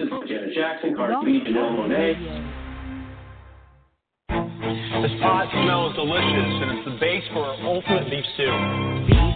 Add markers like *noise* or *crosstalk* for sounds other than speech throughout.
influences Janet Jackson, Cardi B, Janelle Monae. This pot smells delicious, and it's the base for our ultimate beef stew.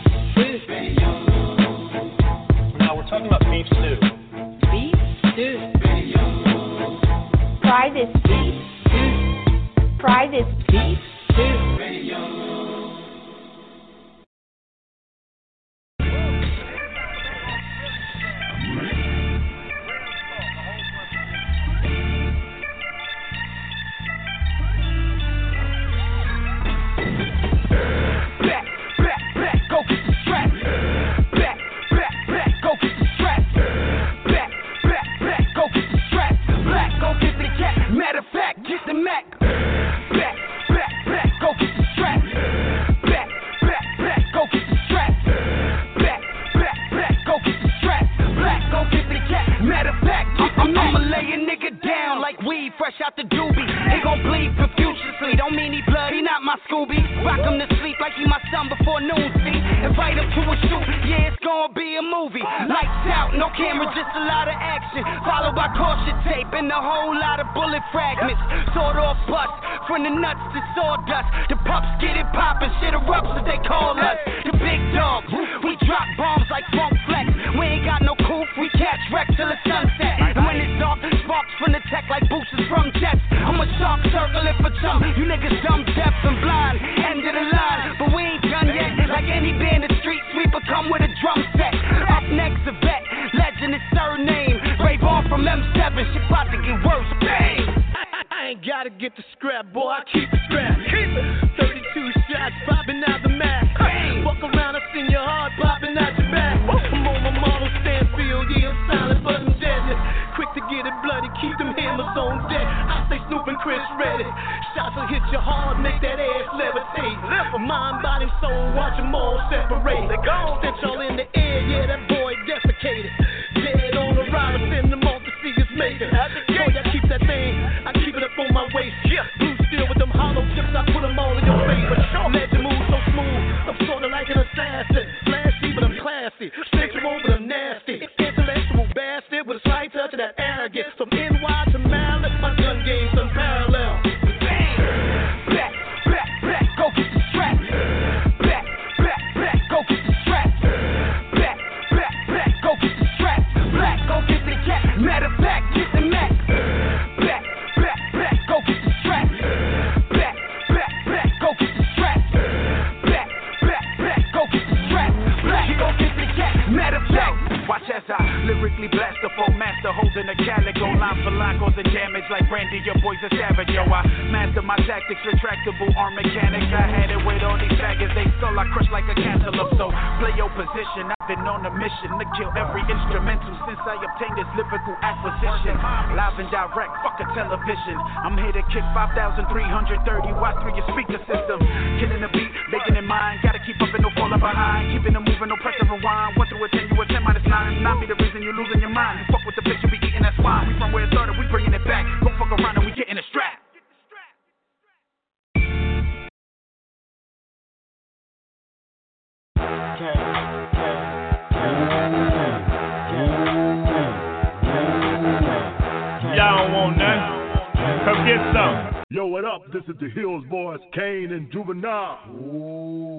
get some. Yo, what up? This is the Hills Boys, Kane and Juvenile.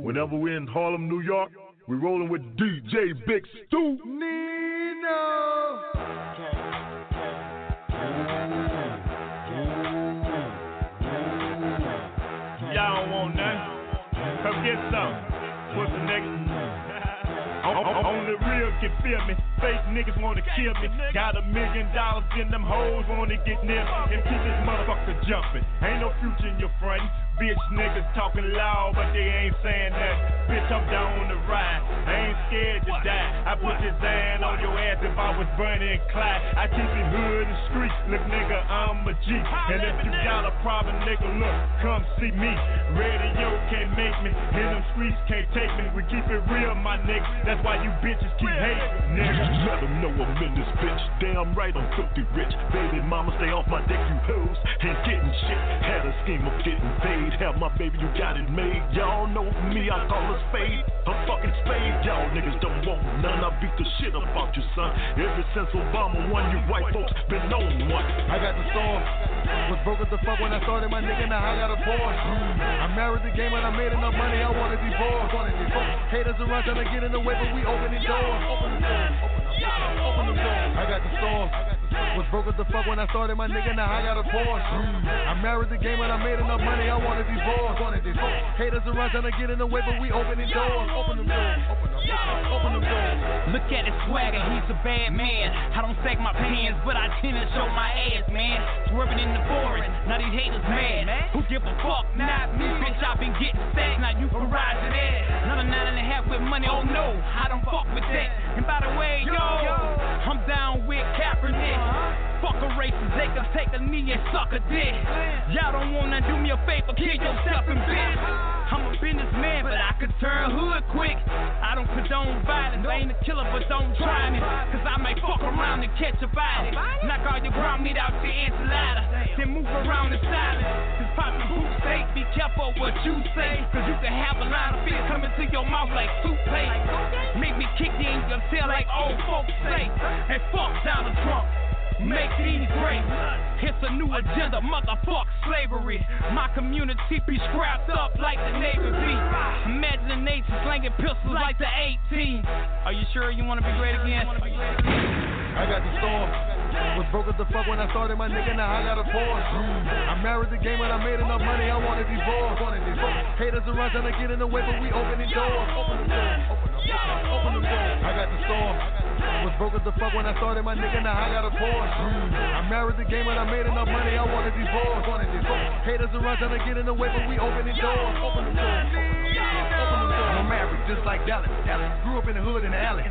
Whenever we're in Harlem, New York, we're rolling with DJ Big Stu. Nino. Y'all don't want none? Come get some. What's the next? Only real can feel me. Fake niggas wanna kill me. Got a million dollars in them hoes wanna get near me. And keep this motherfucker jumping. Ain't no future in your friends. Bitch niggas talking loud, but they ain't saying that. Bitch, I'm down the ride. I ain't scared to die. I put your iron on your ass if I was burning Clyde. I keep it hood and street. Look, nigga, I'm a G. And if you got a problem, nigga, look, come see me. Radio can't make me, and them streets can't take me. We keep it real, my nigga. That's why you bitches keep hating, nigga. Let them know I'm in this bitch. Damn right, I'm filthy rich. Baby mama, stay off my dick, you hoes. Ain't getting shit. Had a scheme of getting paid paid. Have my baby, you got it made. Y'all know me, I call a spade. A fucking spade. Y'all niggas don't want none. I beat the shit up out you, son. Ever since Obama won, you white folks been on one. I got the storm. Was broke as the fuck when I started my nigga, now I got a Porsche. Mm. I married the game and I made enough money, I wanna be divorce. Haters around trying to get in the way, but we. Open the doors. Open the doors. I got the storm. Was broke as the fuck when I started my nigga, now I got a Porsche. Mm. I married the game and I made enough money, I wanna divorce. Haters around trying to get in the way, but we opening doors. Open them doors. Open them doors. Open them doors. Look at his swagger, he's a bad man. I don't sack my pants, but I tend to show my ass, man. Swerving in the forest, now these haters mad. Who give a fuck? Not me, bitch. I been getting stacked, now you can rise to that. Another nine and a half with money, oh no, I don't fuck with that. Can take a knee and suck a dick. Y'all don't wanna do me a favor, kill yourself and bitch. I'm a businessman, but I could turn hood quick. I don't condone violence, I ain't a killer, but don't try me. Cause I might fuck around and catch a body. Knock all your ground meat out your enchilada, then move around in silence. Cause poppin' boot steak, be careful what you say. Cause you can have a lot of fear coming to your mouth like toothpaste. Make me kick in your tail like old folks say. And fuck Donald Trump. Make these great. It's a new agenda, motherfuck slavery. My community be scrapped up like the Navy be. Imagine the nation slanging pistols like the 18. Are you sure you wanna be great again? I got the storm. Was broke as the fuck when I started my nigga, now I got a Porsche. I married the game and I made enough money, I wanna divorce. Haters around trying to get in the way, but we opening doors. Open them doors. Open them doors. I got the storm. Was broke as the fuck when I started my nigga, now I got a Porsche. I married the game and I made enough money, I wanted to divorce. Haters around trying to get in the way, but we. Open the doors. Open them doors. I'm married just like Dallas. Dallas. Grew up in the hood in the alley.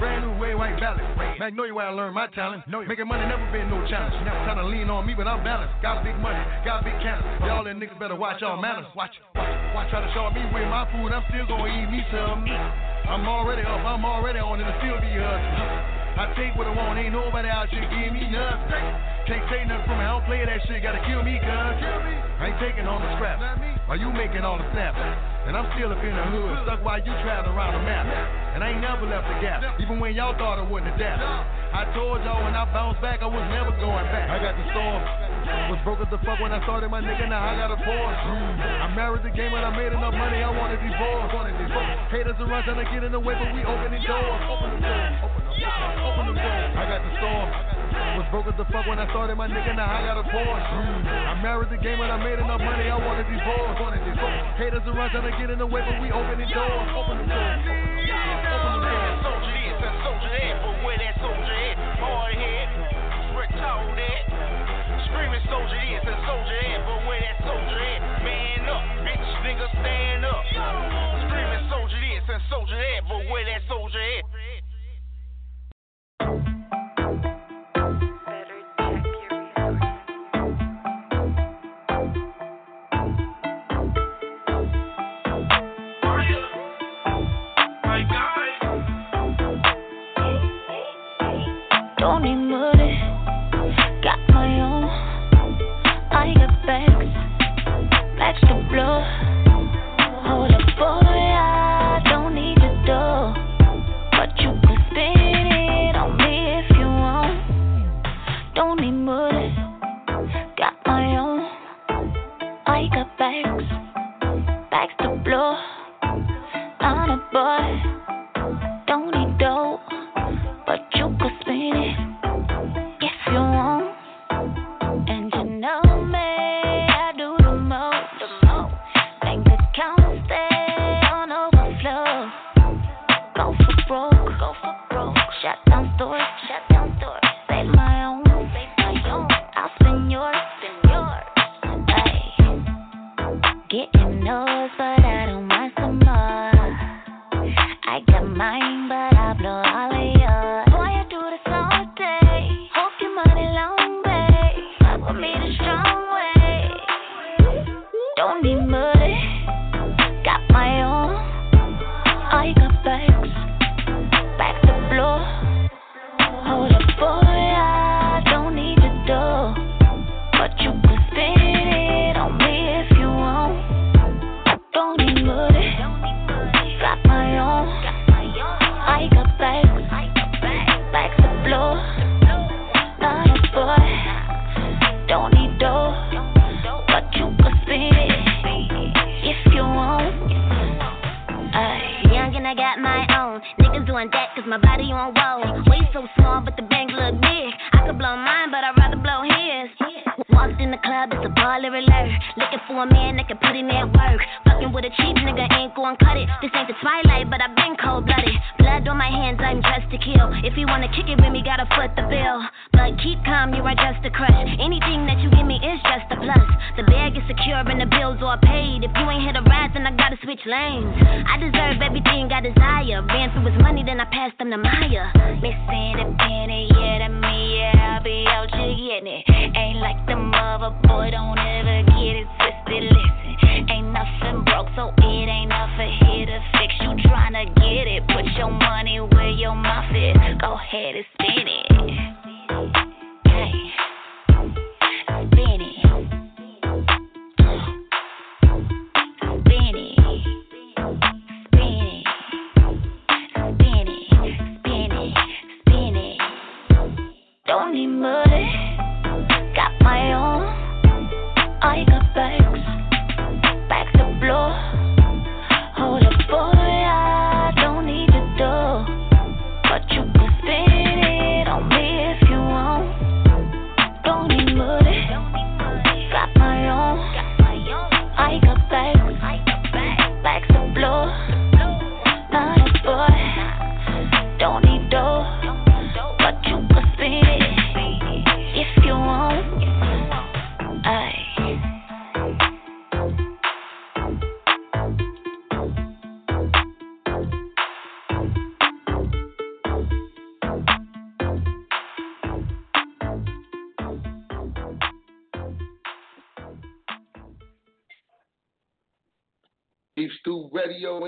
Brand new way white valley. Magnolia where I learned my talent. Making money never been no challenge. Never trying to lean on me, but I'm balanced. Got big money, got big cannon. Y'all them niggas better watch y'all manners. Watch, watch, watch. Try to show me with my food, I'm still gonna eat me some. I'm already up, I'm already on, and it still be hustling. I take what I want, ain't nobody out here give me nothing. Can't say nothing from me, I don't play that shit, gotta kill me, cuz. I ain't taking on the scrap. While you making all the snaps. And I'm still up in the hood, stuck while you traveling around the map. And I ain't never left the gap, even when y'all thought I wouldn't adapt. I told y'all when I bounced back, I was never going back. I got the storm. Was broke as the fuck when I started my nigga, now I got a Porsche. I married the game and I made enough money, I wanna divorce. Haters around trying to get in the way, but we opening doors. Open the doors. Open the doors. I got the storm. Was broke as the fuck when I started my nigga, now I got a Porsche. I married the game and I made enough money, I wanna divorce. Haters around trying to get in the way, but we. Open the doors. Open the doors. Soldier this and soldier but where that soldier at? Hard head, that. Screaming soldier this and soldier that, but where that soldier at? Man up, bitch, nigga stand up. Screaming soldier this and soldier that, but where that soldier at? Don't need flow.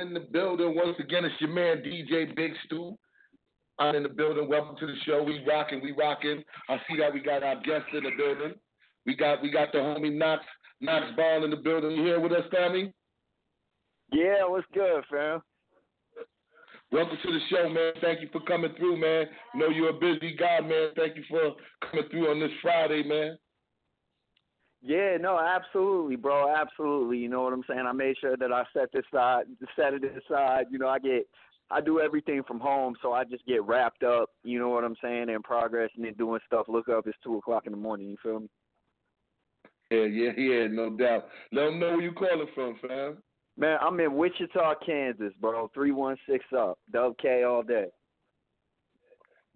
In the building. Once again, it's your man DJ Big Stew. I'm in the building. Welcome to the show. We rocking, we rocking. I see that we got our guests in the building. We got we got the homie Nox Nox Ball in the building. You here with us, family? Yeah, what's good, fam? Welcome to the show, man. Thank you for coming through, man. know you're a busy guy, man. Thank you for coming through on this Friday, man. Yeah, no, absolutely, bro, absolutely. You know what I'm saying? I made sure that I set this side, set it aside. You know, I get, I do everything from home, so I just get wrapped up. You know what I'm saying? In progress and then doing stuff. Look up, it's two o'clock in the morning. You feel me? Yeah, yeah, yeah, no doubt. Let them know where you calling from, fam. Man, I'm in Wichita, Kansas, bro. Three one six up, Dub K all day.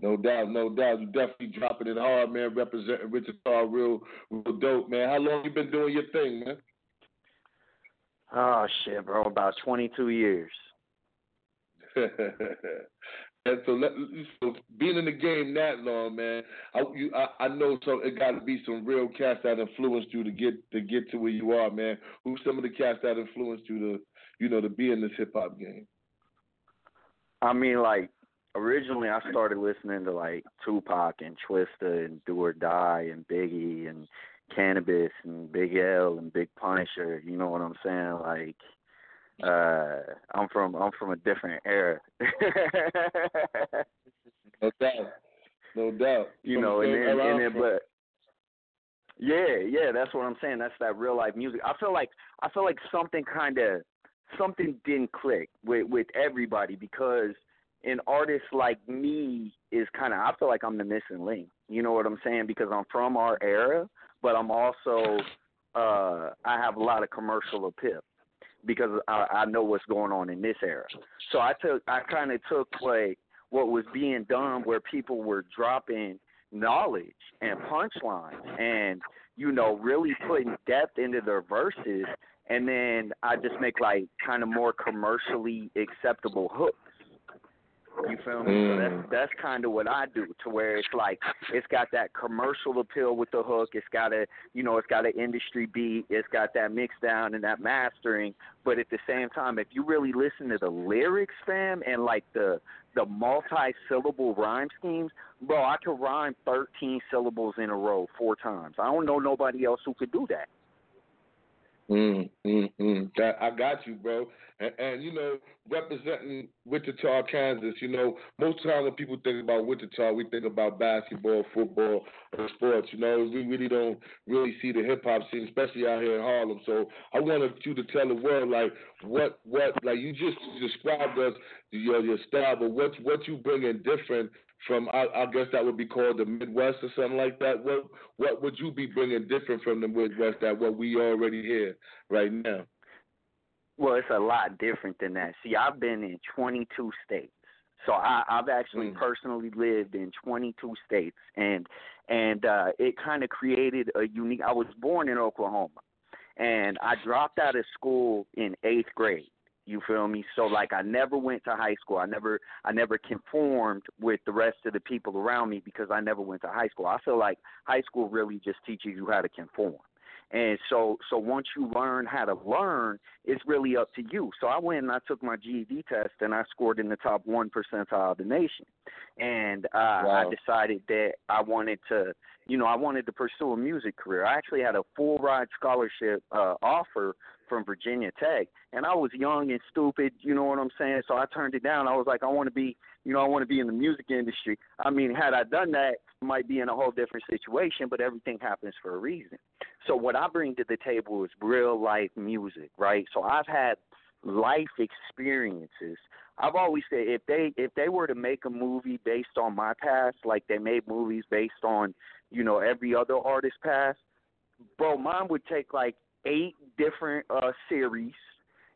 No doubt, no doubt. You definitely dropping it hard, man. Representing Richard Wichita, real, real dope, man. How long you been doing your thing, man? Oh shit, bro. About 22 years. *laughs* and so, let, so being in the game that long, man, I you, I, I know so it got to be some real cats that influenced you to get to get to where you are, man. Who's some of the cats that influenced you to, you know, to be in this hip hop game? I mean, like originally, I started listening to like Tupac and Twista and Do or Die and Biggie and Canibus and Big L and Big Punisher. You know what I'm saying? Like, uh, I'm from I'm from a different era. *laughs* no doubt, no doubt. You From know, and then and then but. Yeah, yeah, that's what I'm saying. That's that real life music. I feel like I feel like something kind of something didn't click with with everybody because an artist like me is kind of I feel like I'm the missing link. You know what I'm saying? Because I'm from our era, but I'm also uh I have a lot of commercial appeal because I, I know what's going on in this era. So I took I kind of took like what was being done where people were dropping knowledge and punchlines and you know really putting depth into their verses and then I just make like kind of more commercially acceptable hooks. You feel me? So Mm. that's that's kind of what I do to where it's like it's got that commercial appeal with the hook. It's got a you know it's got an industry beat. It's got that mix down and that mastering. But at the same time, if you really listen to the lyrics, fam, and like the the multi-syllable rhyme schemes, bro, I could rhyme 13 syllables in a row four times. I don't know nobody else who could do that. Mm, mm, mm. That, I got you, bro. And, and you know, representing Wichita, Kansas. You know, most of the time when people think about Wichita, we think about basketball, football, or sports. You know, we really don't really see the hip hop scene, especially out here in Harlem. So I wanted you to tell the world, like, what, what, like you just described us your your style, but what what you bring in different from I, I, guess that would be called the Midwest or something like that. What what would you be bringing different from the Midwest that what we already hear right now? Well, it's a lot different than that. See, I've been in 22 states, so I, I've actually mm. personally lived in 22 states, and and uh, it kind of created a unique. I was born in Oklahoma, and I dropped out of school in eighth grade. You feel me? So like I never went to high school. I never I never conformed with the rest of the people around me because I never went to high school. I feel like high school really just teaches you how to conform. And so so once you learn how to learn, it's really up to you. So I went and I took my GED test and I scored in the top one percentile of the nation. And uh wow. I decided that I wanted to you know, I wanted to pursue a music career. I actually had a full ride scholarship uh offer from Virginia Tech, and I was young and stupid. You know what I'm saying? So I turned it down. I was like, I want to be, you know, I want to be in the music industry. I mean, had I done that, I might be in a whole different situation. But everything happens for a reason. So what I bring to the table is real life music, right? So I've had life experiences. I've always said if they if they were to make a movie based on my past, like they made movies based on, you know, every other artist past, bro, mine would take like eight different uh series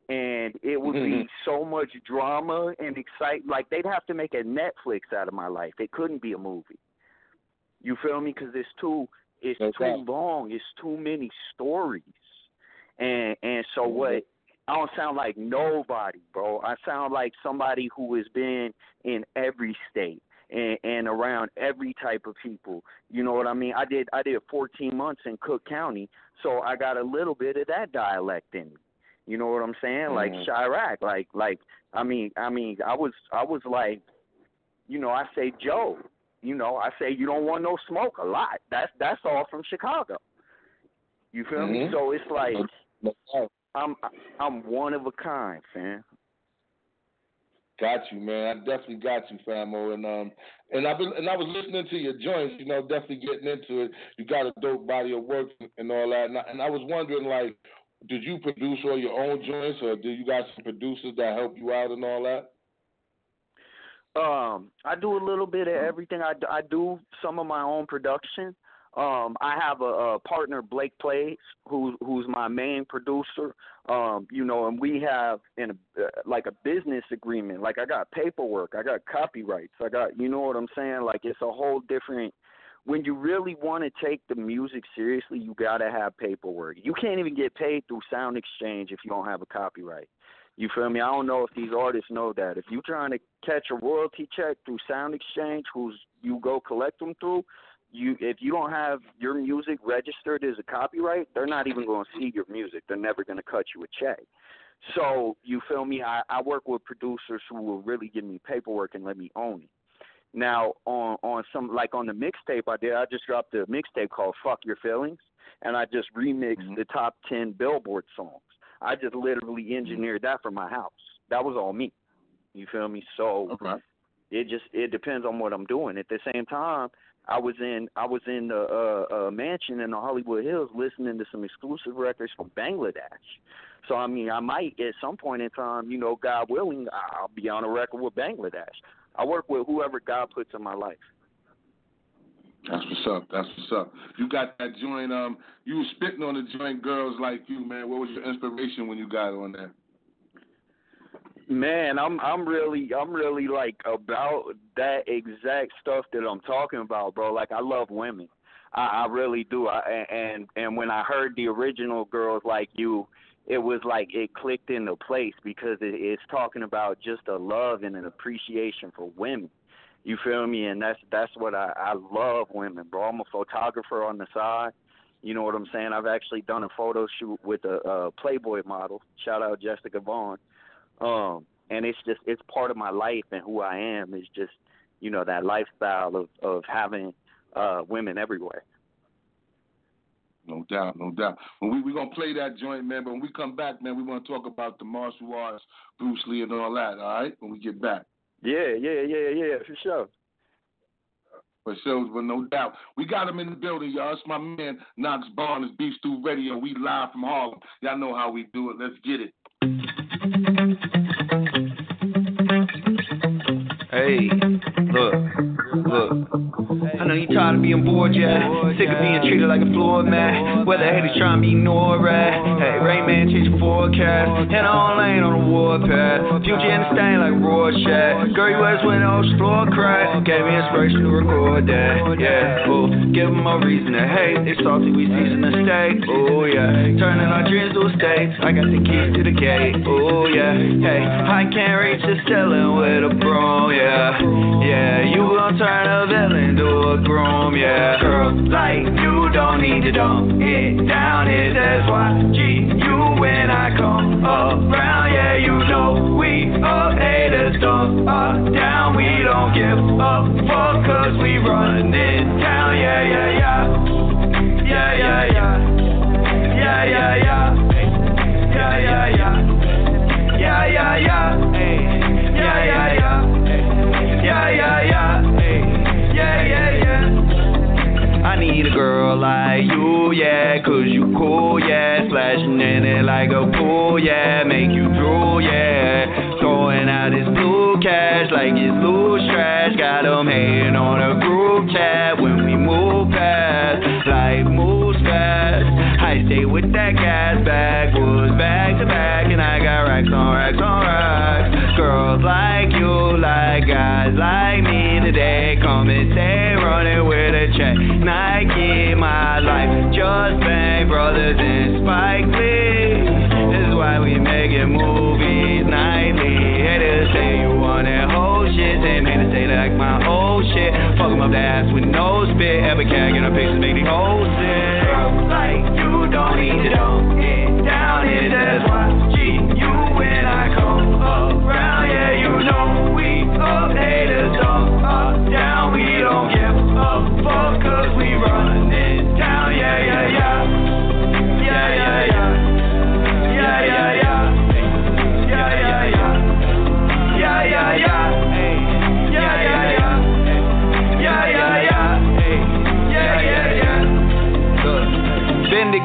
and it would mm-hmm. be *laughs* so much drama and excitement. like they'd have to make a Netflix out of my life. It couldn't be a movie. You feel me? Because it's too it's okay. too long. It's too many stories, and and so mm-hmm. what? I don't sound like nobody, bro. I sound like somebody who has been in every state and, and around every type of people. You know what I mean? I did I did 14 months in Cook County, so I got a little bit of that dialect in me. You know what I'm saying? Like mm. Chiraq, like like I mean I mean I was I was like, you know I say Joe, you know I say you don't want no smoke a lot. That's that's all from Chicago. You feel mm-hmm. me? So it's like I'm I'm one of a kind, fam. Got you, man. I definitely got you, Famo. And um, and I've been and I was listening to your joints. You know, definitely getting into it. You got a dope body of work and all that. And I, and I was wondering, like, did you produce all your own joints, or do you got some producers that help you out and all that? Um, I do a little bit of everything. I, I do some of my own production. Um, I have a, a partner, Blake Plays, who who's my main producer. Um, you know, and we have in a, uh, like a business agreement. Like I got paperwork, I got copyrights, I got you know what I'm saying. Like it's a whole different. When you really want to take the music seriously, you gotta have paperwork. You can't even get paid through Sound Exchange if you don't have a copyright. You feel me? I don't know if these artists know that. If you're trying to catch a royalty check through Sound Exchange, who's you go collect them through, you if you don't have your music registered as a copyright, they're not even going to see your music. They're never going to cut you a check. So you feel me? I, I work with producers who will really give me paperwork and let me own it. Now on on some like on the mixtape I did, I just dropped a mixtape called "Fuck Your Feelings," and I just remixed mm-hmm. the top ten Billboard songs. I just literally mm-hmm. engineered that for my house. That was all me. You feel me? So okay. it just it depends on what I'm doing. At the same time, I was in I was in the uh, uh, mansion in the Hollywood Hills listening to some exclusive records from Bangladesh. So I mean, I might at some point in time, you know, God willing, I'll be on a record with Bangladesh. I work with whoever God puts in my life. That's what's up. That's what's up. You got that joint. Um, you were spitting on the joint, girls like you, man. What was your inspiration when you got on there? Man, I'm I'm really I'm really like about that exact stuff that I'm talking about, bro. Like I love women. I, I really do. I, and and when I heard the original girls like you, it was like it clicked into place because it, it's talking about just a love and an appreciation for women. You feel me? And that's that's what I I love women, bro. I'm a photographer on the side. You know what I'm saying? I've actually done a photo shoot with a, a Playboy model. Shout out Jessica Vaughn. Um, and it's just it's part of my life and who I am is just you know that lifestyle of of having uh women everywhere. No doubt, no doubt. When we we gonna play that joint, man. But when we come back, man, we want to talk about the martial arts, Bruce Lee, and all that. All right, when we get back. Yeah, yeah, yeah, yeah, for sure. For sure, but no doubt. We got him in the building, y'all. It's my man, Nox Barnes, Beef Stew Radio. We live from Harlem. Y'all know how we do it. Let's get it. Hey, look, look. I know you tired of being bored, yeah. Sick of being treated like a floor mat. Whether haters trying to be ignored, right? Hey, Rain Man, change your forecast. And on lane on the warpath. Future in the stain like Rorschach. Girl, you was when floor crack. Gave me inspiration to record that, yeah. Ooh, give them a reason to hate. They salty, we season the steak. Ooh, yeah. Turning our dreams to estates. I got the keys to the gate. Ooh, yeah. Hey, I can't reach the ceiling with a broom, yeah. Yeah, you gon' turn a villain to a groom, yeah. Girl, like you don't need to dumb it down, it that's why G you when I come around, yeah, you know we up haters dumb uh, down, we don't give a fuck cause we run it need a girl like you, yeah, cause you cool, yeah. Splashing in it like a pool, yeah. Make you drool, yeah. Throwing out his blue cash like it's loose trash. Got him hating on a group chat when we move past. Life moves fast. I stay with that gas backwoods, back to back, and I got racks on racks on racks. Girls like you, like guys like me today, come and stay running with a check. Nike, my life, just bang brothers and Spike Lee. This is why we making movies nightly. Haters say you want that whole shit, me to say like my old shit. Fuck 'em up the ass with no spit, ever can't get a picture, make the whole. Girls like you don't need to dumb it down, it that's why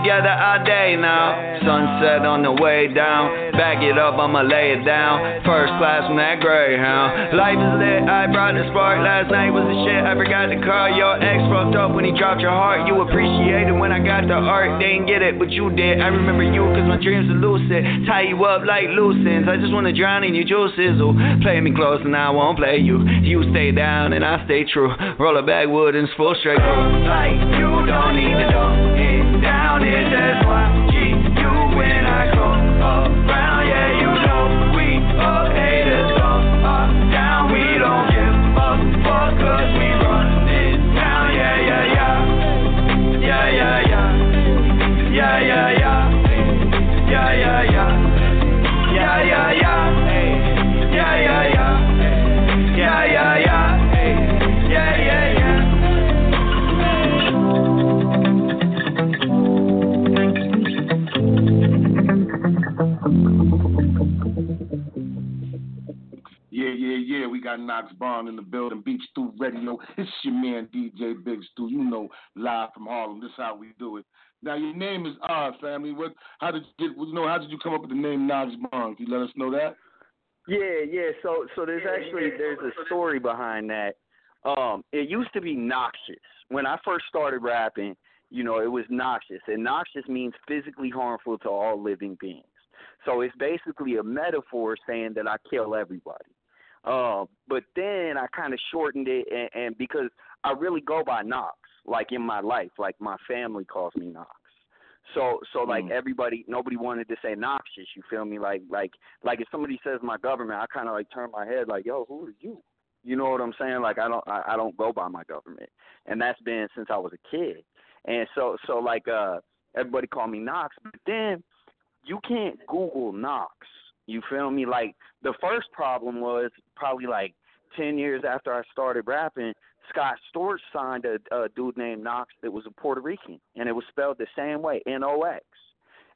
together all day now. Sunset on the way down. Back it up, I'ma lay it down. First class from that Greyhound. Life is lit, I brought the spark. Last night was the shit, I forgot to call your ex. Fucked up when he dropped your heart. You appreciated when I got the art. They didn't get it, but you did. I remember you, cause my dreams are lucid. Tie you up like loose ends. I just wanna drown in your juices. Oh, play me close and I won't play you. You stay down and I stay true. Roll a backwood and full straight through. Like you don't need to dumb counted, that's why you when I go around. Yeah, you know we all haters come up down. We don't give up for we run it down. Yeah, yeah, yeah. Yeah, yeah, yeah. Yeah, yeah, yeah. Yeah, yeah, yeah. Yeah, yeah, yeah. Yeah, yeah, yeah. Yeah, yeah, yeah. Yeah, yeah. We got Nox Bond in the building. Beach Stew Radio. *laughs* It's your man DJ Big Stew. You know, live from Harlem. This is how we do it. Now your name is odd, family. What? How did you get? You know, how did you come up with the name Nox Bond? Can you let us know that? Yeah, yeah. So so there's actually there's a story behind that. Um, it used to be noxious. When I first started rapping, you know, it was noxious. And noxious means physically harmful to all living beings. So it's basically a metaphor saying that I kill everybody. Uh, but then I kind of shortened it, and, and because I really go by Nox, like in my life, like my family calls me Nox. So so like Mm. everybody, nobody wanted to say noxious. You feel me? Like like like if somebody says my government, I kind of like turn my head like, yo, who are you? You know what I'm saying? Like I don't I, I don't go by my government, and that's been since I was a kid. And so so like uh everybody call me Nox, but then you can't Google Nox. You feel me? Like the first problem was probably like ten years after I started rapping, Scott Storch signed a, a dude named Nox that was a Puerto Rican, and it was spelled the same way, N O X.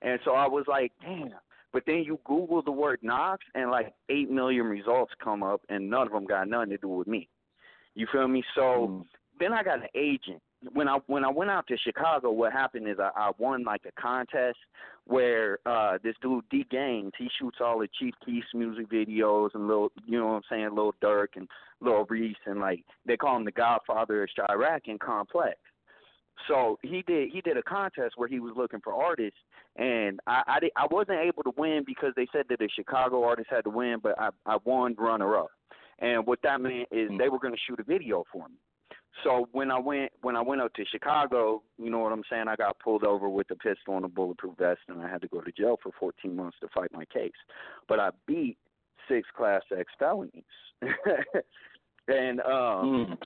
And so I was like, damn. But then you Google the word Nox, and like eight million results come up, and none of them got nothing to do with me. You feel me? So mm-hmm. then I got an agent. When I when I went out to Chicago, what happened is I, I won like a contest where uh this dude DGainz he shoots all the Chief Keef music videos and little you know what I'm saying, Lil Durk and Lil Reese and like they call him the Godfather of Chiraq and Complex. So he did he did a contest where he was looking for artists and I I, did, I wasn't able to win because they said that the Chicago artist had to win, but I I won runner up. And what that meant is they were going to shoot a video for me. So when I went when I went up to Chicago, you know what I'm saying, I got pulled over with a pistol and a bulletproof vest, and I had to go to jail for 14 months to fight my case. But I beat six Class X felonies, *laughs* and um,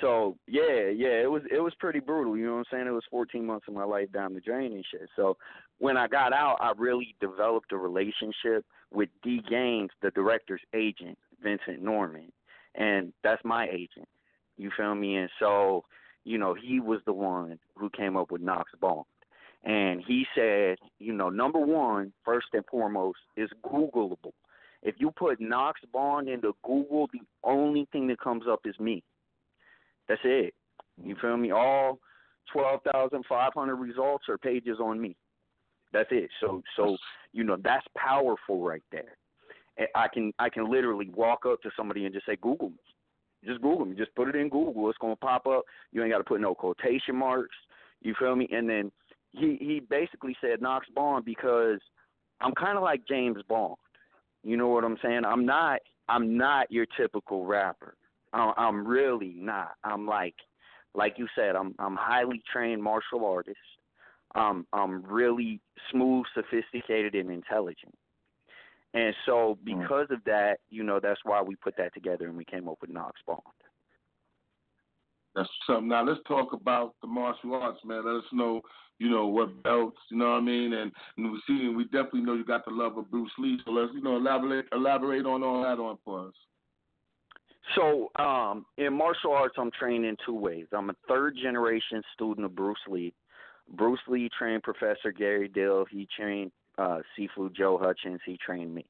so yeah, yeah, it was it was pretty brutal. You know what I'm saying? It was 14 months of my life down the drain and shit. So when I got out, I really developed a relationship with DGainz, the director's agent, Vincent Norman, and that's my agent. You feel me? And so, you know, he was the one who came up with Nox Bond. And he said, you know, number one, first and foremost, is Googleable. If you put Nox Bond into Google, the only thing that comes up is me. That's it. You mm. feel me? All twelve thousand five hundred results are pages on me. That's it. So so you know that's powerful right there. I can I can literally walk up to somebody and just say Google me. Just Google me. Just put it in Google. It's gonna pop up. You ain't got to put no quotation marks. You feel me? And then he he basically said Nox Bond because I'm kind of like James Bond. You know what I'm saying? I'm not I'm not your typical rapper. I'm, I'm really not. I'm like like you said. I'm I'm highly trained martial artist. Um, I'm really smooth, sophisticated, and intelligent. And so, because of that, you know, that's why we put that together and we came up with Nox Bond. That's something. Now let's talk about the martial arts, man. Let us know, you know, what belts, you know what I mean, and, and we see, we definitely know you got the love of Bruce Lee. So let's, you know, elaborate, elaborate on all that on for us. So, um, in martial arts, I'm trained in two ways. I'm a third generation student of Bruce Lee. Bruce Lee trained Professor Gary Dill. He trained uh, Sifu Joe Hutchins. He trained me.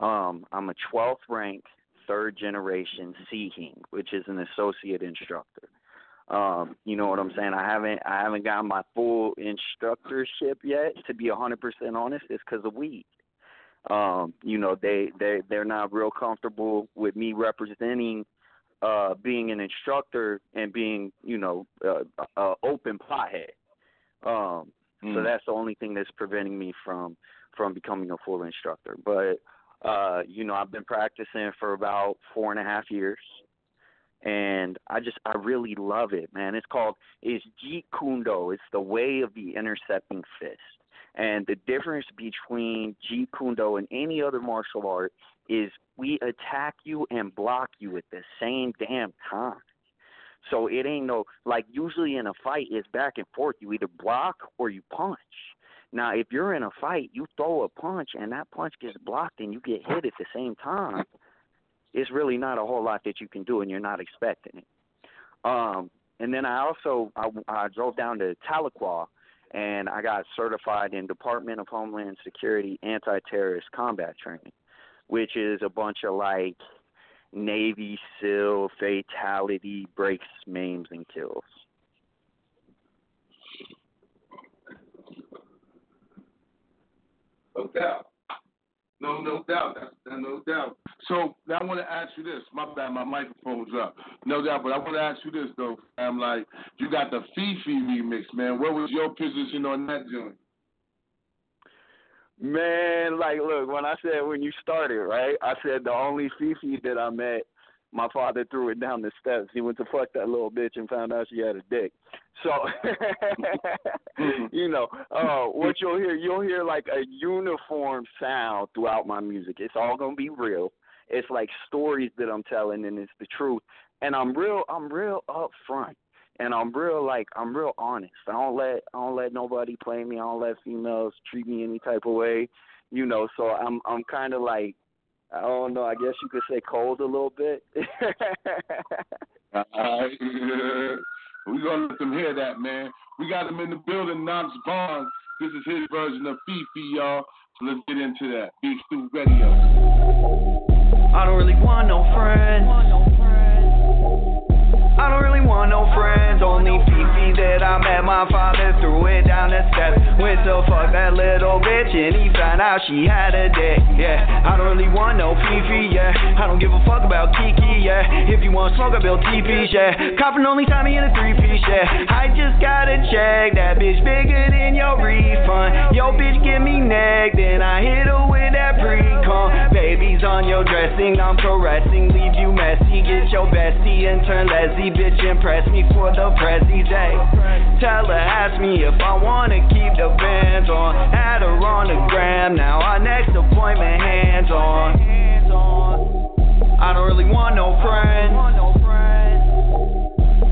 Um, I'm a 12th rank, third generation Sihing, which is an associate instructor. Um, you know what I'm saying? I haven't I haven't gotten my full instructorship yet. To be 100% honest, it's because of weed. Um, you know they they they're not real comfortable with me representing uh being an instructor and being you know uh, uh open pothead um so Mm. that's the only thing that's preventing me from from becoming a full instructor but uh you know i've been practicing for about four and a half years and i just i really love it man it's called it's jeet kune do it's the way of the intercepting fist and the difference between Jeet Kune and any other martial art is we attack you and block you at the same damn time. So it ain't no like usually in a fight it's back and forth. You either block or you punch. Now if you're in a fight, you throw a punch and that punch gets blocked and you get hit at the same time. It's really not a whole lot that you can do and you're not expecting it. Um and then I also I, I drove down to Tahlequah and I got certified in Department of Homeland Security anti-terrorist combat training, which is a bunch of like Navy SEAL fatality breaks, maims, and kills. No doubt. No, no doubt. That's, no doubt. So I want to ask you this. My bad, my microphone's up. No doubt, but I want to ask you this though. I'm like, you got the Fifi remix, man. What was your position on that joint? Man, like, look, when I said when you started, right? I said the only Fifi that I met, my father threw it down the steps. He went to fuck that little bitch and found out she had a dick. So, *laughs* you know, uh, what you'll hear, you'll hear like a uniform sound throughout my music. It's all gonna be real. It's like stories that I'm telling, and it's the truth. And I'm real, I'm real upfront, and I'm real like I'm real honest. I don't let I don't let nobody play me. I don't let females treat me any type of way, you know. So I'm I'm kind of like I don't know. I guess you could say cold a little bit. *laughs* All right. We're going to let them hear that, man. We got him in the building, Nox Bond. This is his version of Fifi, y'all. So let's get into that. Big Stu Radio. I don't really want no friends. I don't really want no friends. Only Fifi that I met. My father threw it down the steps. Went to fuck that little bitch and he found out she had a dick. Yeah, I don't really want no Fifi. Yeah, I don't give a fuck about Kiki. Yeah, if you want smoke, I build TPs. Yeah, copping only time me in a three piece. Yeah, I just gotta check that bitch bigger than your refund. Yo, bitch, give me neck. Then I hit Babies on your dressing, I'm caressing. Leave you messy. Get your bestie and turn lazy, Bitch, impress me for the Prezi day. Tell her, ask me if I wanna keep the bands on. Add her on the gram. Now our next appointment, hands on. I don't really want no friends.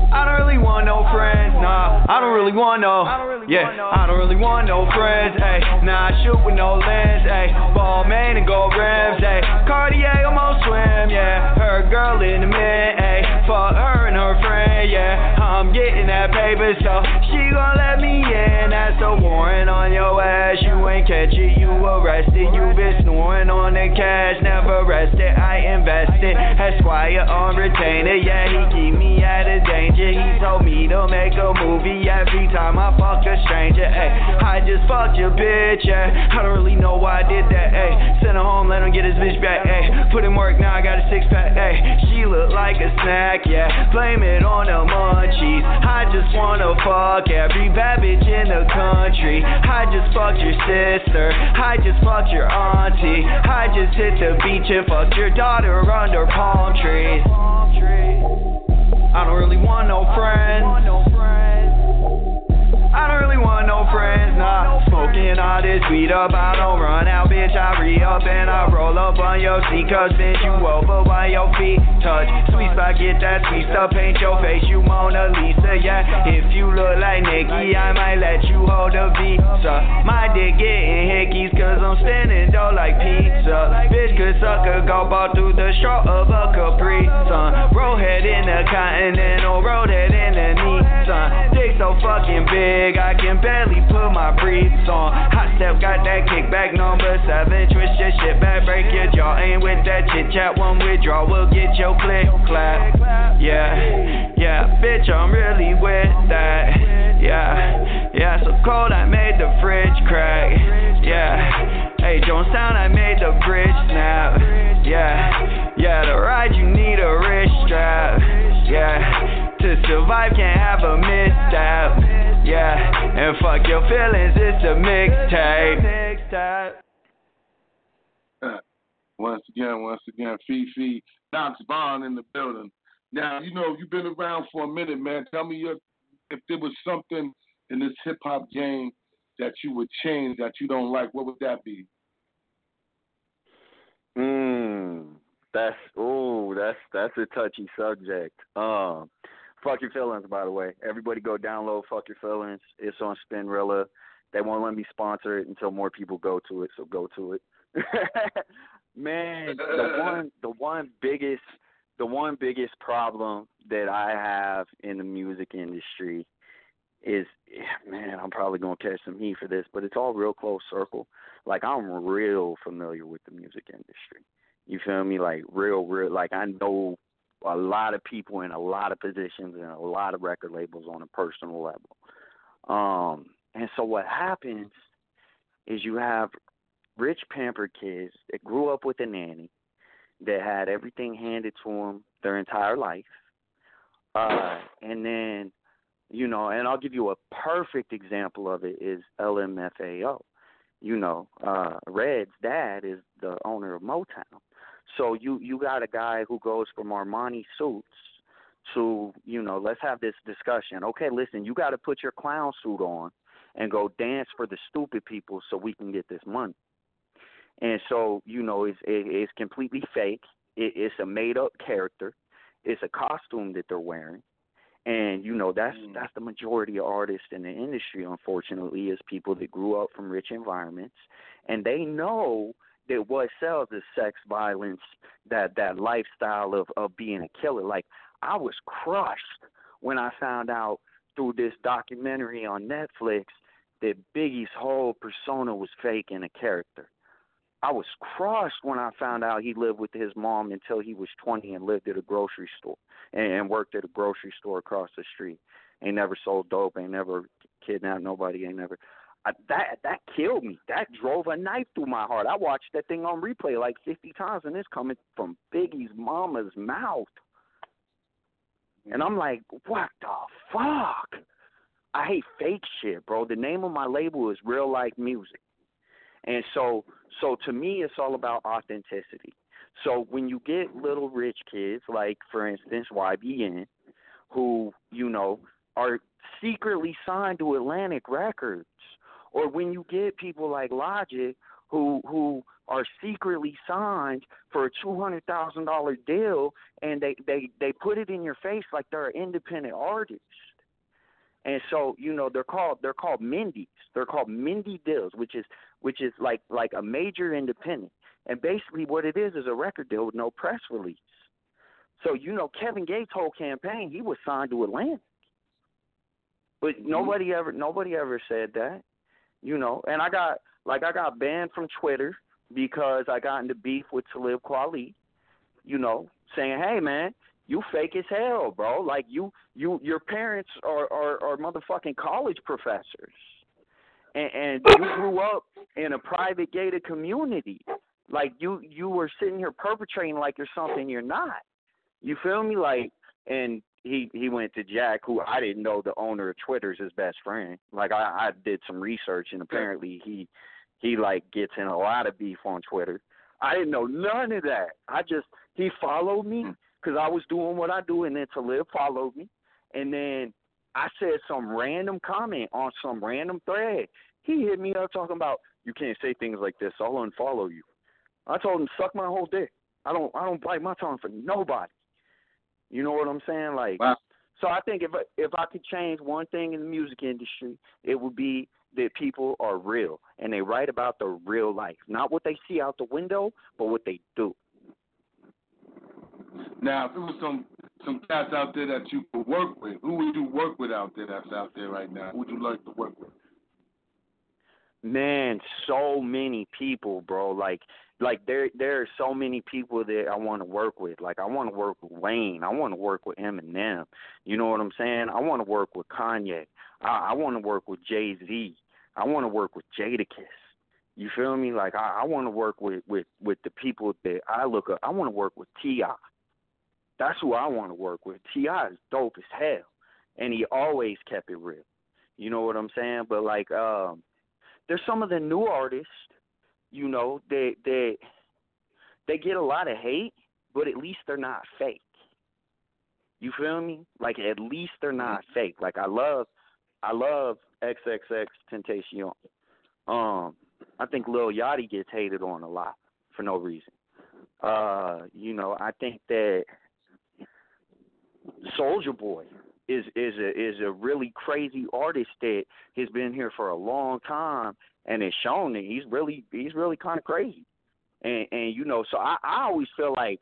I don't really want no friends, nah. I don't really want no. Yeah, I don't really want no friends, ayy. Nah, I shoot with no lens, ayy. Ball main and gold rims, ayy. Cartier, I'm on swim, yeah. Her girl in the mid, ayy. Fuck her and her friend, yeah. I'm getting that paper, so she gon' let me in. That's a warrant on your ass. You ain't catch it, you arrested. You been snoring on the cash, never rested. I invested. Esquire on retainer, yeah. He keep me out of danger. He told me to make a movie every time I fuck a stranger. Ay, I just fucked your bitch. Yeah. I don't really know why I did that. Ay, send her home, let him get his bitch back. Ay, put in work, now I got a six pack. Ay, she look like a snack. Yeah, blame it on the munchies. I just wanna fuck every bad bitch in the country. I just fucked your sister. I just fucked your auntie. I just hit the beach and fucked your daughter under palm trees. I don't really want no friends. Really want no friends, nah. Smoking all this weed up, I don't run out, bitch. I re up and I roll up on your seat, cause bitch, you over while your feet touch. Sweet spot, get that sweet stuff, paint your face, you Mona Lisa, yeah. If you look like Nicki, I might let you hold a visa. My dick getting hickeys, cause I'm standing dough like pizza. Bitch could suck a golf ball through the straw of a Capri Sun. Rollhead in the Continental, roadhead in the Nissan. So fucking big, I can barely put my briefs on. Hot step got that kickback number seven. Twist your shit back, break your jaw. Ain't with that chit chat, one withdrawal will get your click clap. Yeah, yeah, bitch, I'm really with that. Yeah, yeah, so cold I made the fridge crack. Yeah, hey, Jonestown, I made the bridge snap. Yeah, yeah, to ride you need a wrist strap. Yeah, to survive can't have a misstep. Yeah, and fuck your feelings, it's a mixtape. Once again, once again, Fifi, Nox Bond in the building. Now, you know, you've been around for a minute, man. Tell me your, if there was something in this hip hop game that you would change that you don't like, what would that be? Mm, that's ooh, that's that's a touchy subject. Um, fuck your feelings, by the way. Everybody go download Fuck Your Feelings. It's on Spinrilla. They won't let me sponsor it until more people go to it, so go to it. *laughs* Man, the one *laughs* the one biggest the one biggest problem that I have in the music industry is man, I'm probably gonna catch some heat for this, but it's all real close circle. Like I'm real familiar with the music industry. You feel me? Like real, real. Like I know a lot of people in a lot of positions and a lot of record labels on a personal level. Um, and so what happens is you have rich pampered kids that grew up with a nanny that had everything handed to them their entire life. Uh, and then, you know, and I'll give you a perfect example of it is LMFAO. You know, uh, Red's dad is the owner of Motown. So you you got a guy who goes from Armani suits to, you know, let's have this discussion. Okay, listen, you got to put your clown suit on and go dance for the stupid people so we can get this money. And so, you know, it's it, it's completely fake. It, it's a made up character. It's a costume that they're wearing. And you know that's Mm. that's the majority of artists in the industry. Unfortunately, is people that grew up from rich environments, and they know that what sells is sex, violence, that that lifestyle of of being a killer. Like I was crushed when I found out through this documentary on Netflix that Biggie's whole persona was fake and a character. I was crushed when I found out he lived with his mom until he was 20 and lived at a grocery store and, and worked at a grocery store across the street. Ain't never sold dope, ain't never kidnapped nobody, ain't never. That that killed me. That drove a knife through my heart. I watched that thing on replay like 50 times, and it's coming from Biggie's mama's mouth. And I'm like, what the fuck? I hate fake shit, bro. The name of my label is Real Life Music. And so so to me it's all about authenticity. So when you get little rich kids like for instance YBN who, you know, are secretly signed to Atlantic Records or when you get people like Logic who who are secretly signed for a two hundred thousand dollar deal and they, they they put it in your face like they're an independent artist. And so, you know, they're called they're called Mindy's. They're called Mindy deals, which is which is like like a major independent. And basically what it is is a record deal with no press release. So, you know, Kevin Gates' whole campaign, he was signed to Atlantic. But mm-hmm. nobody ever nobody ever said that. You know, and I got like I got banned from Twitter because I got into beef with Talib Kweli, you know, saying, Hey man, you fake as hell, bro. Like you you your parents are are, are motherfucking college professors. And, and you grew up in a private gated community. Like you you were sitting here perpetrating like you're something you're not. You feel me? Like and he he went to Jack, who I didn't know the owner of Twitter's his best friend. Like I, I did some research, and apparently he he like gets in a lot of beef on Twitter. I didn't know none of that. I just he followed me hmm. because I was doing what I do, and then Talib followed me, and then I said some random comment on some random thread. He hit me up talking about you can't say things like this. I'll unfollow you. I told him suck my whole dick. I don't I don't bite my tongue for nobody. You know what I'm saying? Like, wow. so I think if if I could change one thing in the music industry, it would be that people are real and they write about the real life, not what they see out the window, but what they do. Now, if it was some some cats out there that you could work with, who would you work with out there that's out there right now? Who would you like to work with? Man, so many people, bro. Like like there there are so many people that I want to work with. Like I want to work with Wayne. I want to work with Eminem. You know what I'm saying? I want to work with Kanye. I, I want to work with Jay Z. I want to work with Jadakiss. You feel me? Like I, I want to work with with with the people that I look up. I want to work with Ti. That's who I want to work with. T.I. is dope as hell, and he always kept it real. You know what I'm saying? But like, um, there's some of the new artists you know, they they they get a lot of hate, but at least they're not fake. You feel me? Like at least they're not fake. Like I love I love XXX Temptation. Um, I think Lil Yachty gets hated on a lot for no reason. Uh, you know, I think that Soulja Boy is is a is a really crazy artist that has been here for a long time and it's shown that he's really he's really kind of crazy. And and you know, so I I always feel like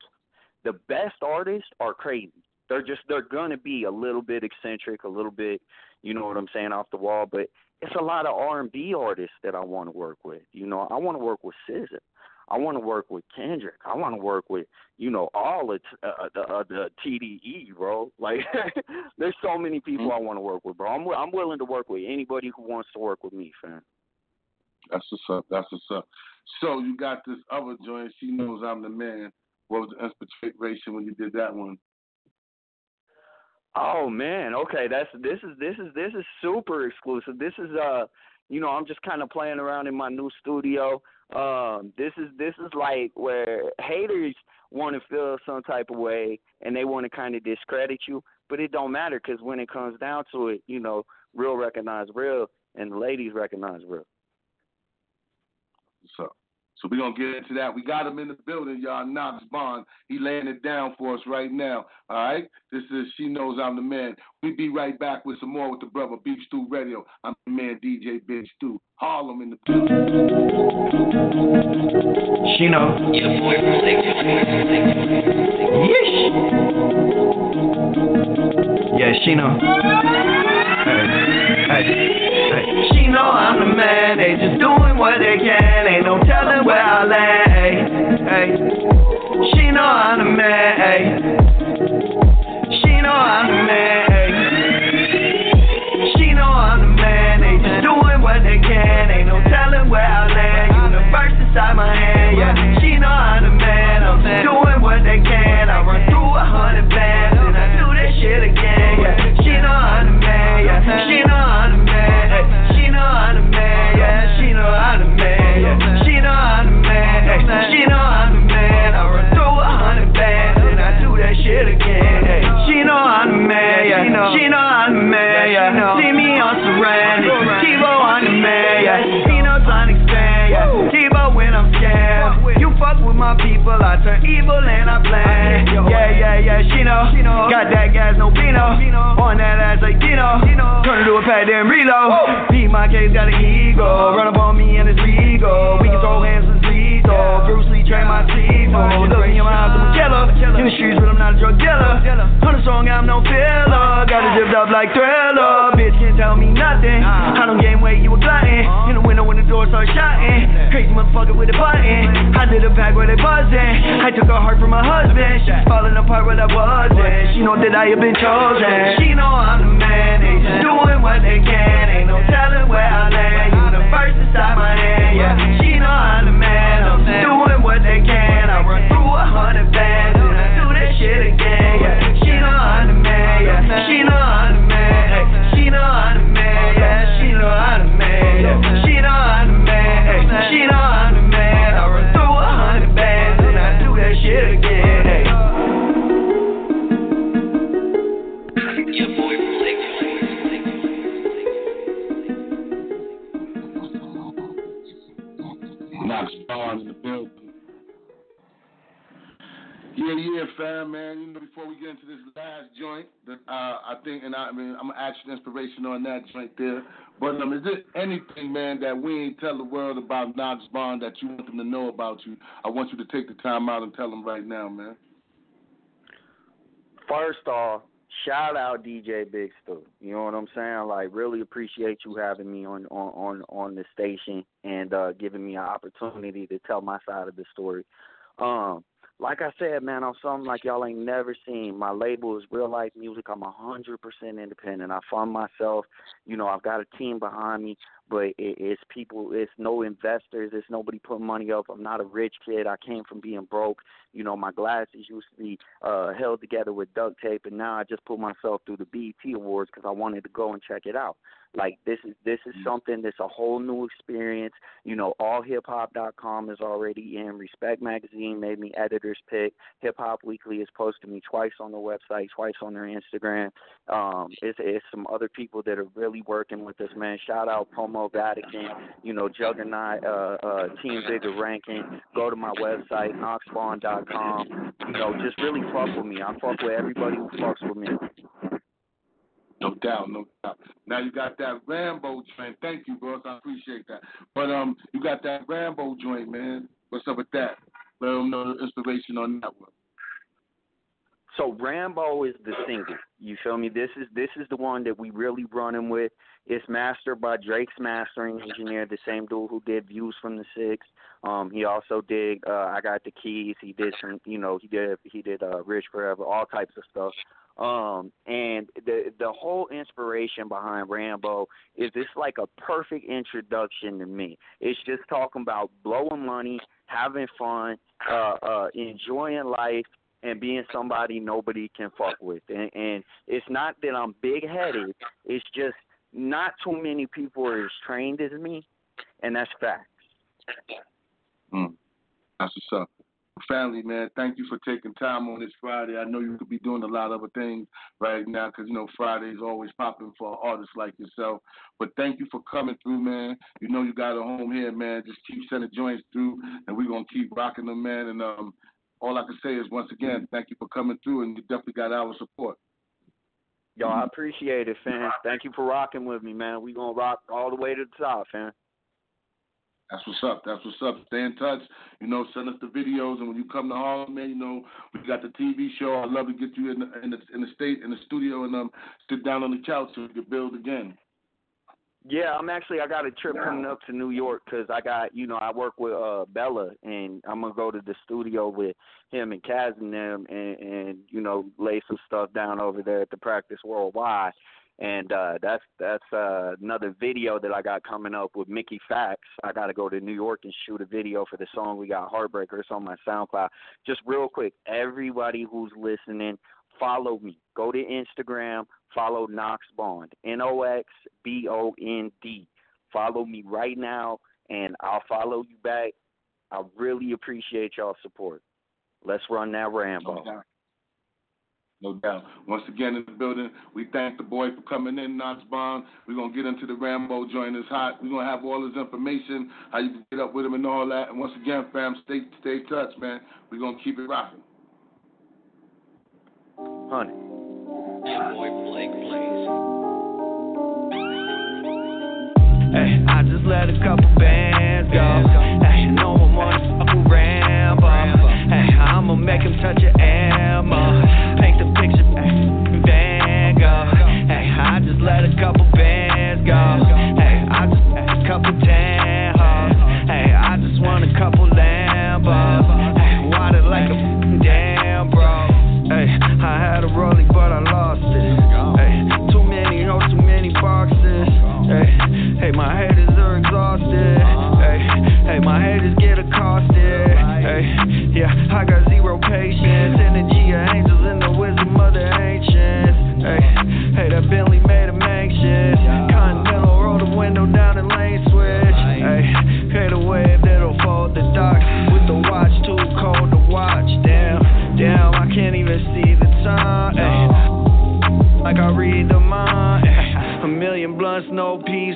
the best artists are crazy. They're just they're gonna be a little bit eccentric, a little bit, you know what I'm saying, off the wall. But it's a lot of R&B artists that I want to work with. You know, I want to work with SZA. I want to work with Kendrick. I want to work with, you know, all of uh, the, uh, the TDE, bro. *laughs* Like, there's so many people mm-hmm. I want to work with, bro. I'm I'm willing to work with anybody who wants to work with me, fam. That's what's up. That's what's up. So you got this other joint. She knows I'm the man. What was the inspiration when you did that one? Oh man, okay. That's this is this is this is super exclusive. This is uh, you know, I'm just kind of playing around in my new studio. Um, this is this is like where haters want to feel some type of way and they want to kind of discredit you, but it don't matter because when it comes down to it, you know, real recognize real, and ladies recognize real. Up? So we're gonna get into that. We got him in the building, y'all. Nox Bond. He laying it down for us right now. All right. This is She Knows I'm the Man. We be right back with some more with the brother Beef Stew Radio. I'm the man DJ Big Stew. Harlem in the building. She know. Yeesh. Yeah, she know. Hey, hey, hey. She know I'm the man. They just doing what they can. My people, I turn evil and I plan. Yeah, yeah, yeah. She know. She know. Got that gas, no Pino. On that ass like Dino. Turn it to a pad, then reload. Beat my case, got an ego. Run up on me and it's legal. We can throw hands with lethal. Bruce Lee train my teeth. Look in your eyes, I'm a killer. In the streets, but I'm not a drug dealer. The song, I'm no filler. Got it zipped up like thriller. Bitch can't tell me nothing. I don't game weight, you a glutton. In the door starts shutting. Crazy motherfucker with a button. I did a pack where they buzzing. I took her heart from my husband. She's falling apart where I wasn't. She know that I have been chosen. She know I'm the man. They doing what they can. Ain't no telling where I land. Universe inside my hand. Yeah. She know I'm the man. I'm doing what they can. I run through a hundred bands and I do this shit again. Yeah. She know I'm the man. Yeah. She know I'm the man. Hey. She know I'm the man. Yeah. She know I'm the man. Yeah. She the man. I run through a hundred bands and I do that shit again. Fam, man. You know, before we get into this last joint, that uh, I think, and I, I mean, I'm actually inspiration on that joint there. But um, is there anything, man, that we ain't tell the world about Nox Bond that you want them to know about you? I want you to take the time out and tell them right now, man. First off, shout out DJ Big Stu. You know what I'm saying? Like, really appreciate you having me on on on, on the station and uh, giving me an opportunity to tell my side of the story. Um, like I said, man, I'm something like y'all ain't never seen. My label is Real Life Music. I'm a hundred percent independent. I fund myself. You know, I've got a team behind me, but it, it's people. It's no investors. It's nobody putting money up. I'm not a rich kid. I came from being broke. You know, my glasses used to be uh, held together with duct tape, and now I just put myself through the BET Awards because I wanted to go and check it out. Like this is this is something that's a whole new experience. You know, allhiphop.com is already in. Respect Magazine made me editor's pick. Hip Hop Weekly has posted me twice on their website, twice on their Instagram. Um, it's it's some other people that are really working with us, man. Shout out Promo Vatican, you know, Juggernaut, uh, uh, Team Bigger Ranking. Go to my website, noxbond.com. You know, just really fuck with me. I fuck with everybody who fucks with me. No doubt, no doubt. Now you got that Rambo joint. Thank you, bros. I appreciate that. But um, you got that Rambo joint, man. What's up with that? Let them know the inspiration on that one. So Rambo is the single. You feel me? This is this is the one that we really running with. It's mastered by Drake's mastering engineer, the same dude who did Views from the Six. Um, he also did uh, I Got the Keys. He did some, you know, he did he did uh, Rich Forever, all types of stuff. Um, and the the whole inspiration behind Rambo is it's like a perfect introduction to me. It's just talking about blowing money, having fun, uh, uh, enjoying life, and being somebody nobody can fuck with. And, and it's not that I'm big headed. It's just not too many people are as trained as me, and that's facts. Mm. That's what's up. Family, man, thank you for taking time on this Friday. I know you could be doing a lot of other things right now because, you know, Friday is always popping for artists like yourself. But thank you for coming through, man. You know you got a home here, man. Just keep sending joints through, and we're going to keep rocking them, man. And um, all I can say is, once again, thank you for coming through, and you definitely got our support. Yo, I appreciate it, fam. Thank you for rocking with me, man. We gonna rock all the way to the top, fam. That's what's up. That's what's up. Stay in touch. You know, send us the videos, and when you come to Harlem, man, you know we got the TV show. I'd love to get you in the in the, in the state in the studio and um sit down on the couch so we can build again. Yeah, I'm actually I got a trip coming up to New York because I got you know I work with uh Bella and I'm gonna go to the studio with him and Kaz and them and and you know lay some stuff down over there at the Practice Worldwide and uh that's that's uh another video that I got coming up with Mickey Factz. I got to go to New York and shoot a video for the song we got Heartbreakers on my SoundCloud. Just real quick, everybody who's listening, follow me. Go to Instagram, follow Nox Bond, N O X B O N D. Follow me right now, and I'll follow you back. I really appreciate y'all support. Let's run that Rambo. No doubt. No doubt. Once again in the building, we thank the boy for coming in, Nox Bond. We're gonna get into the Rambo joint is hot. We're gonna have all his information, how you can get up with him and all that. And once again, fam, stay stay touched, man. We're gonna keep it rocking. Honey. Your boy Blake Blaze. Hey, I just let a couple bands go. Hey, no one wanna fuck with Rambo. Hey, I'ma make him touch your ammo. Paint the picture,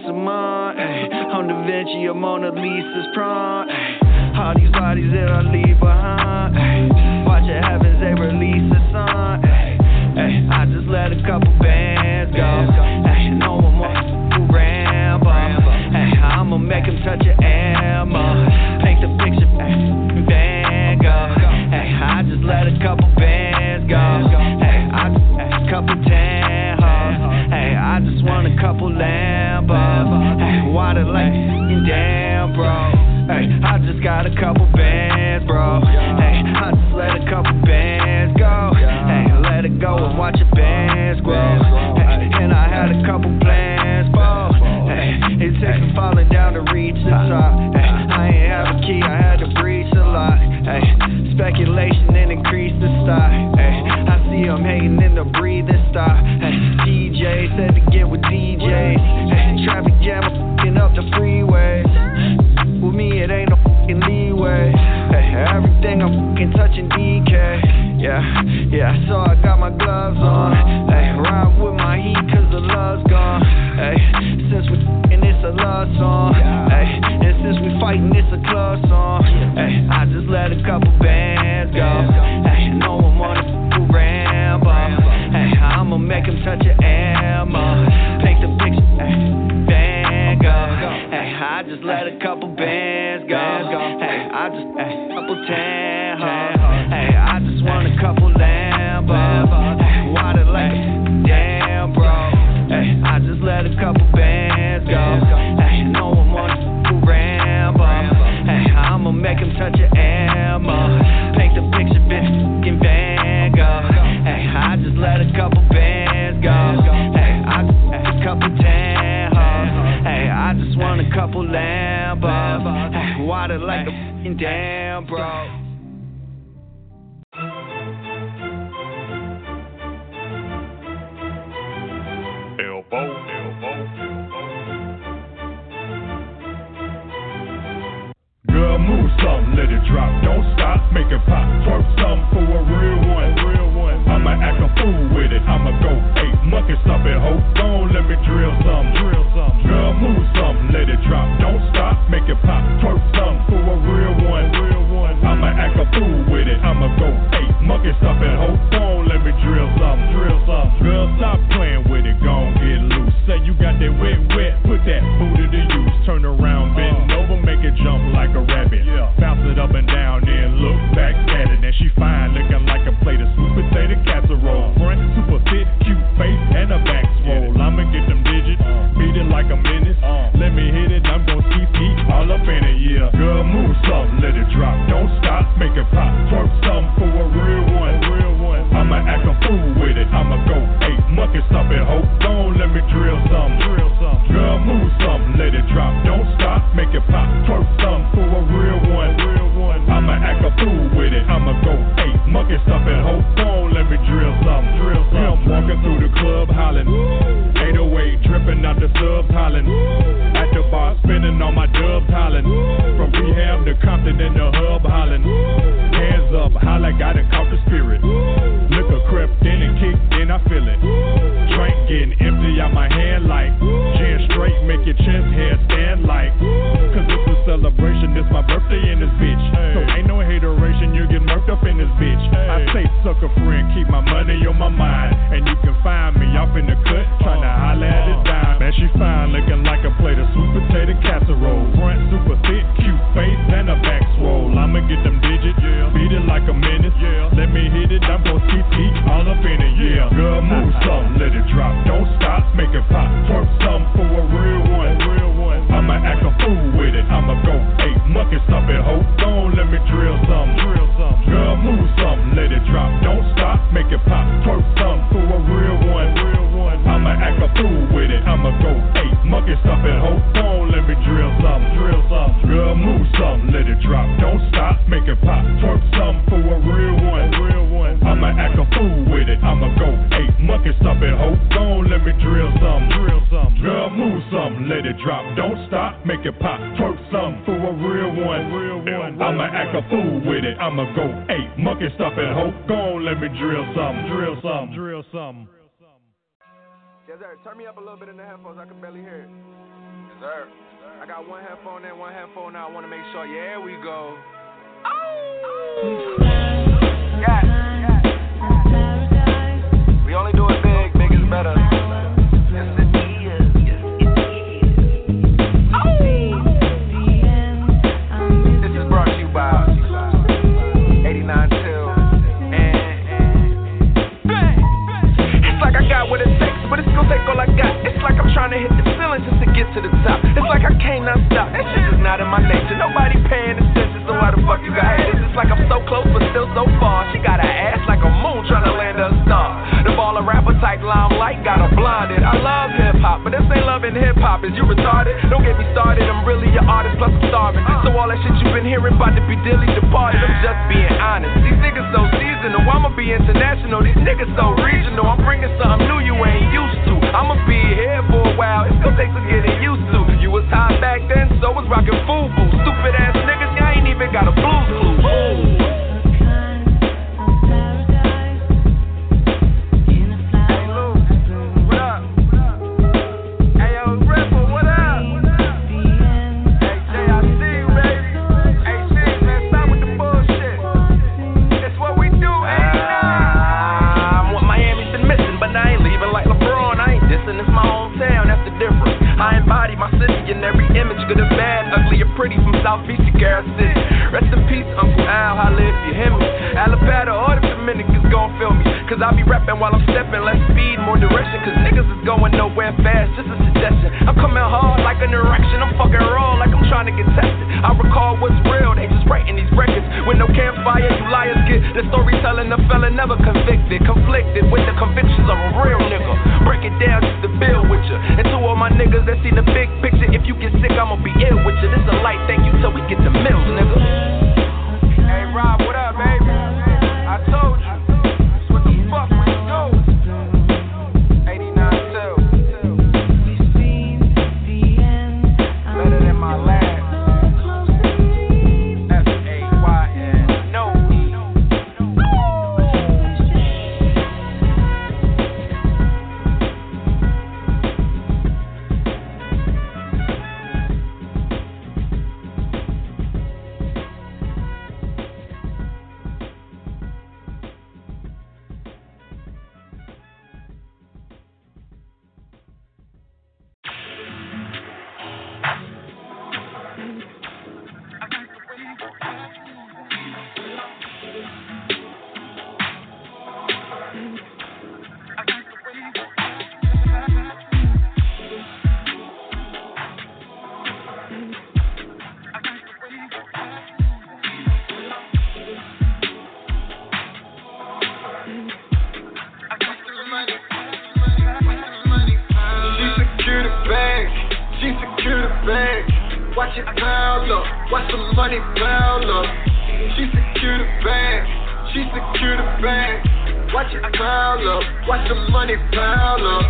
peace. Ay, I'm Da Vinci, a Mona Lisa's prime. Ay, all these bodies that I leave behind. Ay, watch the heavens, they release the sun. Ay, ay, I just let a couple damn, bro. Hey, I just got a couple bands, bro. I'ma go. Hey, monkey stuffing hoe. Go on, let me drill something, drill something, drill something. Yes, sir. Turn me up a little bit in the headphones. I can barely hear it. Yes, sir. I got one headphone and one headphone now. I want to make sure. Yeah, we go. Oh! Yes. yes. We only do it big. Big is better. take all I got. It's like I'm trying to hit the ceiling just to get to the top. It's like I can't not stop. That shit is not in my nature. Nobody paying attention so why the fuck you got it? It's like I'm so close but still so far. She got a ass like a moon trying to land a star. The ball of rapper type limelight got her blinded. I love hip hop, but this ain't loving hip hop. Is you retarded? Don't get me started. I'm really an artist, plus I'm starving. So all that shit you been hearing about to be dilly departed. I'm just being honest. These niggas so seasonal. I'ma be international. These niggas so regional. I'm bringing something new you ain't used to. I'ma be here for a while. It's gonna take some getting used to. You was high back then, so was rockin' FUBU. Stupid ass niggas even got a blues clue. Watch it pile up, watch the money pile up. She secure the bag, she secure the bag. Watch it pile up, watch the money pile up.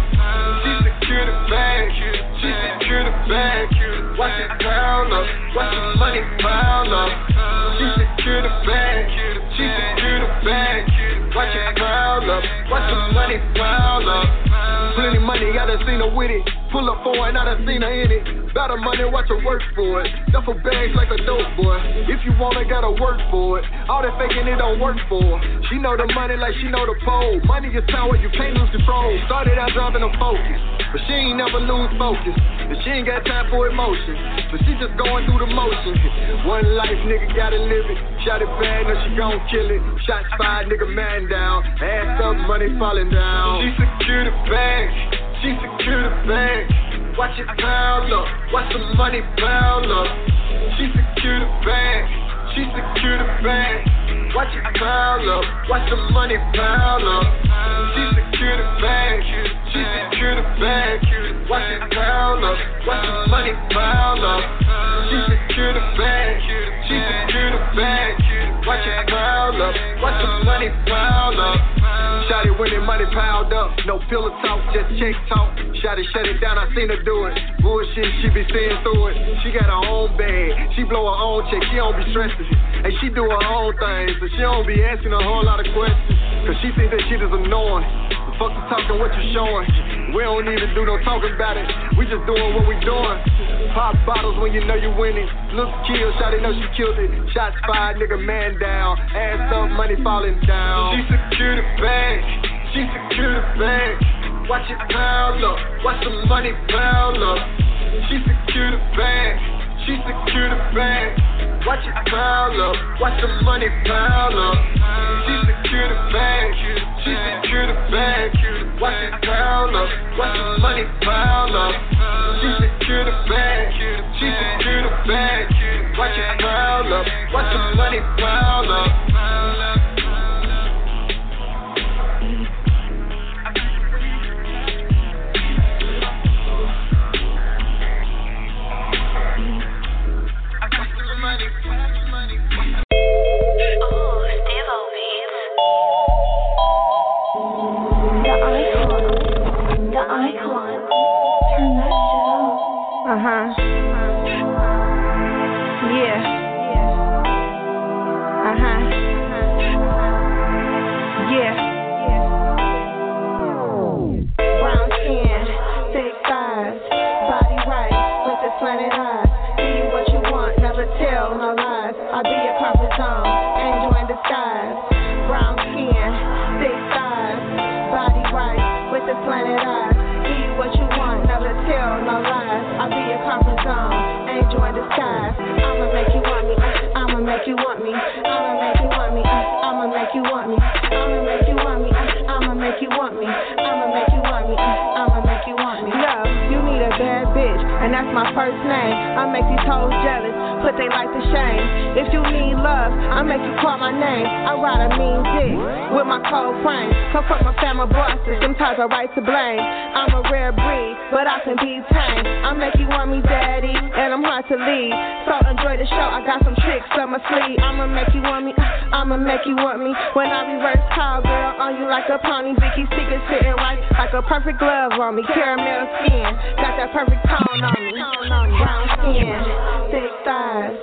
She secure the bag, she secure the bag. Watch it pile up, watch the money pile up. She secure the bag, she secure the bag. Watch it pile up, watch the money pile up. Plenty money, I done seen her with it. Pull up for it, I done seen her in it. Better money, watch her work for it. Duffel bags like a dope boy. If you want it, gotta work for it. All that faking it don't work for her. She know the money like she know the pole. Money is power, you can't lose control. Started out driving a focus, but she ain't never lose focus. And she ain't got time for emotion, but she just going through the motions. One life, nigga, gotta live it. Shot it bad, no, she gon' kill it. Shots fired, nigga, man down. Ass up, money falling down. She secure the bag, she secure the bag. Watch it pile up, watch the money pile up. She secure the bag, she secure the bag. Watch it pile up, watch the money pile up. She secure the bag, she secure the bag. Watch it pile up, watch the money pile up. She secure the bag, she secure the bag. Watch it pile up, watch the money pile up. Shot it when the money piled up. No pillow talk, just check talk. Shot it, shut it down, I seen her do it. Bullshit, she be seeing through it. She got her own bag, she blow her own check, she don't be stressing. And she do her own thing, she don't be asking a whole lot of questions. Cause she think that shit is annoying. The fuck you talking, what you showing? We don't even do no talking about it. We just doing what we doing. Pop bottles when you know you winning. Look kill, shot know she killed it. Shots fired, nigga man down. Ass up, money falling down. She secure the bag, she secure the bag. Watch it pile up, watch the money pile up. She secure the bag, she secure the bag. Watch it pile up, watch the money pile up. She secure the bag, she secure the bag. Watch it pile up, watch the money pile up. She secure the bag, she secure the bag. Watch it pile up, watch the money pile up. Love, you need a bad bitch, and that's my first name. I make these hoes jealous, put they life to shame. If you need love, I make you call my name. I ride a mean dick with my cold frame. Come from a family bosses, sometimes I right to blame. I'm a rare breed, but I can be tame. I make you want me, daddy, and I'm hard to lead. So enjoy the show. I got some tricks up my sleeve. I'ma make you want me. Uh, I'ma make you want me. When I reverse girl, on you like a pony, Vicky secret sitting right like a perfect glove on me. Caramel skin, got that perfect tone on me. Brown skin, thick thighs,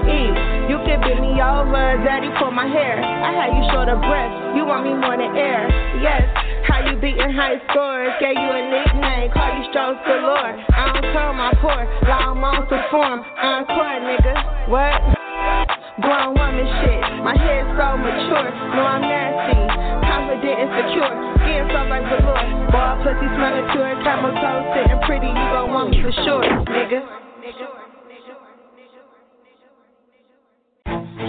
to eat. You can bend me over, daddy, pull my hair. I had you short of breath. You want me more than air. Yes, how you beating high scores? Gave you a nickname. call you strong galore. I don't tell my mature. Law monster form, encore, nigga. What? Grown woman shit. My head so mature. No, I'm nasty. Confident and secure. Skin so like velour. Boy, pussy smelling pure. Camel toe sitting pretty. You gon' want me for sure, nigga.